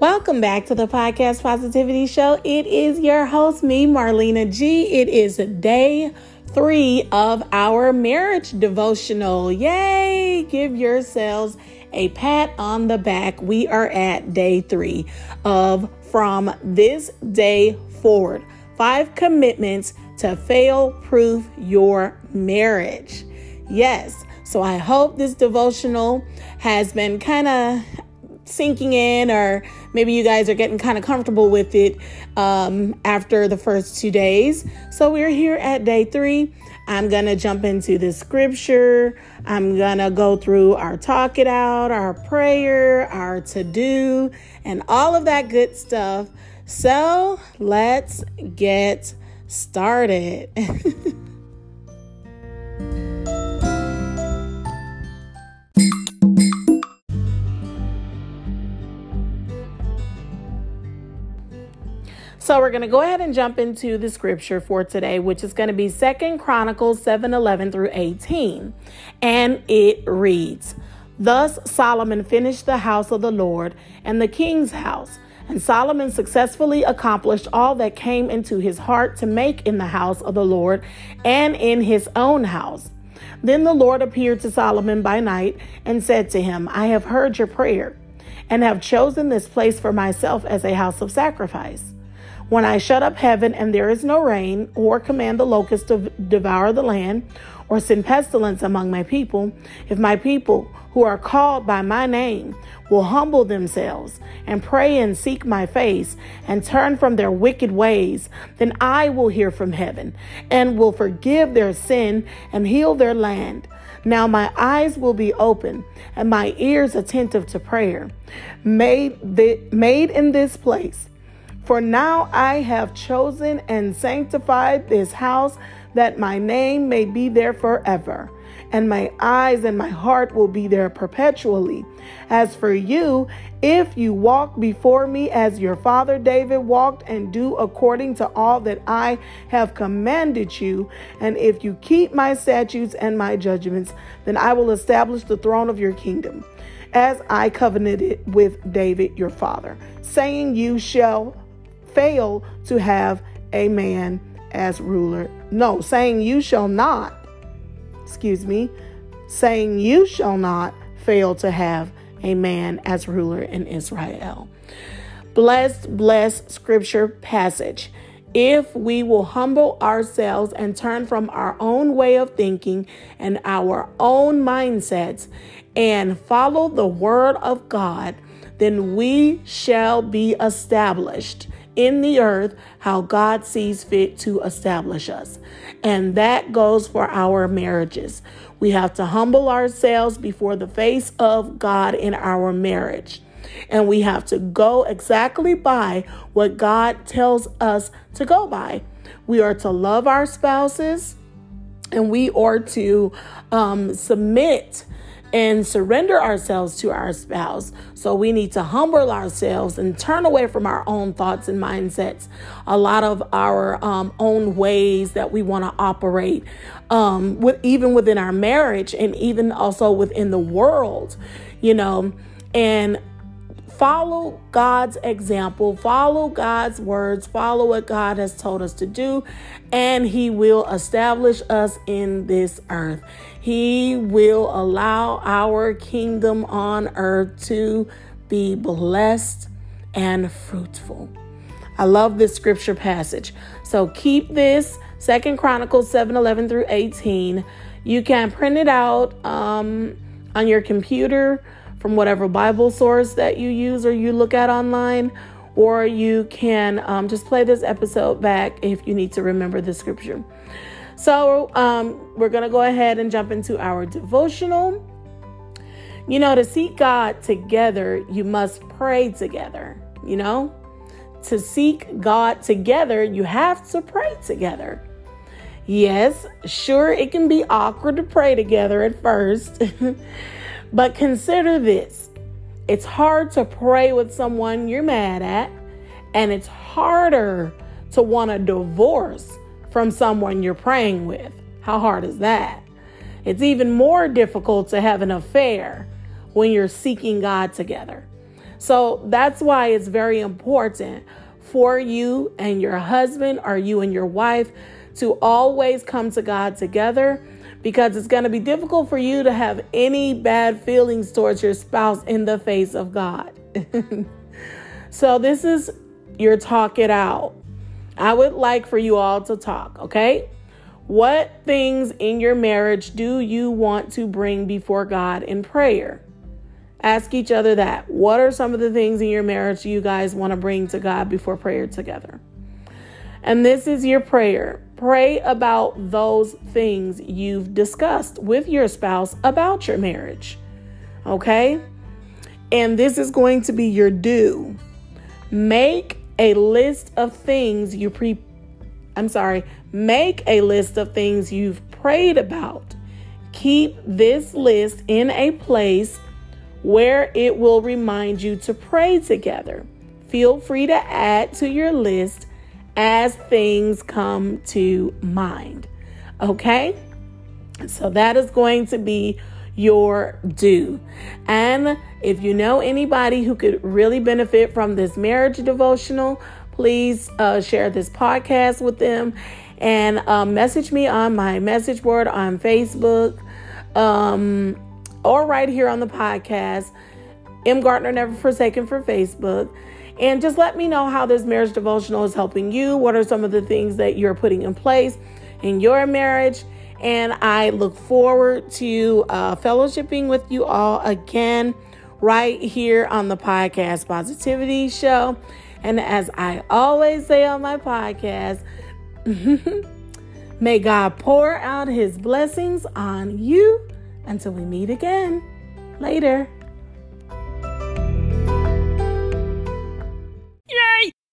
Welcome back to the Podcast Positivity Show. It is your host, me, Marlena G. It is day three of our marriage devotional. Yay! Give yourselves a pat on the back. We are at day three of From This Day Forward Five Commitments to Fail Proof Your Marriage. Yes. So I hope this devotional has been kind of sinking in, or maybe you guys are getting kind of comfortable with it um, after the first two days. So we're here at day three. I'm going to jump into the scripture. I'm going to go through our talk it out, our prayer, our to do, and all of that good stuff. So let's get started. So we're going to go ahead and jump into the scripture for today, which is going to be Second Chronicles 7 11 through 18. And it reads Thus Solomon finished the house of the Lord and the king's house. And Solomon successfully accomplished all that came into his heart to make in the house of the Lord and in his own house. Then the Lord appeared to Solomon by night and said to him, I have heard your prayer and have chosen this place for myself as a house of sacrifice. When I shut up heaven and there is no rain, or command the locusts to devour the land, or send pestilence among my people, if my people who are called by my name will humble themselves and pray and seek my face and turn from their wicked ways, then I will hear from heaven and will forgive their sin and heal their land. Now my eyes will be open and my ears attentive to prayer. Made, the, made in this place for now I have chosen and sanctified this house that my name may be there forever, and my eyes and my heart will be there perpetually. As for you, if you walk before me as your father David walked and do according to all that I have commanded you, and if you keep my statutes and my judgments, then I will establish the throne of your kingdom. As I covenanted with David your father, saying, You shall fail to have a man as ruler. No, saying you shall not, excuse me, saying you shall not fail to have a man as ruler in Israel. Blessed, blessed scripture passage. If we will humble ourselves and turn from our own way of thinking and our own mindsets and follow the word of God, then we shall be established in the earth how God sees fit to establish us. And that goes for our marriages. We have to humble ourselves before the face of God in our marriage. And we have to go exactly by what God tells us to go by. We are to love our spouses and we are to um, submit and surrender ourselves to our spouse. So we need to humble ourselves and turn away from our own thoughts and mindsets, a lot of our um, own ways that we want to operate, um, with even within our marriage and even also within the world, you know, and follow God's example, follow God's words, follow what God has told us to do, and He will establish us in this earth. He will allow our kingdom on earth to be blessed and fruitful. I love this scripture passage. So keep this Second Chronicles 7 11 through 18. You can print it out um, on your computer from whatever Bible source that you use or you look at online, or you can um, just play this episode back if you need to remember the scripture. So um, we're going to go ahead and jump into our devotional. You know, to seek God together, you must pray together. You know, to seek God together, you have to pray together. Yes, sure, it can be awkward to pray together at first, but consider this it's hard to pray with someone you're mad at, and it's harder to want a divorce from someone you're praying with. How hard is that? It's even more difficult to have an affair when you're seeking God together. So that's why it's very important for you and your husband or you and your wife to always come to God together because it's going to be difficult for you to have any bad feelings towards your spouse in the face of God. so, this is your talk it out. I would like for you all to talk, okay? What things in your marriage do you want to bring before God in prayer? Ask each other that. What are some of the things in your marriage you guys want to bring to God before prayer together? And this is your prayer. Pray about those things you've discussed with your spouse about your marriage. Okay? And this is going to be your do. Make a list of things you pre I'm sorry, make a list of things you've prayed about. Keep this list in a place where it will remind you to pray together. Feel free to add to your list as things come to mind. Okay? So that is going to be your do. And if you know anybody who could really benefit from this marriage devotional, please uh, share this podcast with them and uh, message me on my message board on Facebook. Um, or right here on the podcast, M. Gardner Never Forsaken for Facebook. And just let me know how this marriage devotional is helping you. What are some of the things that you're putting in place in your marriage? And I look forward to uh, fellowshipping with you all again right here on the Podcast Positivity Show. And as I always say on my podcast, may God pour out his blessings on you until we meet again. Later.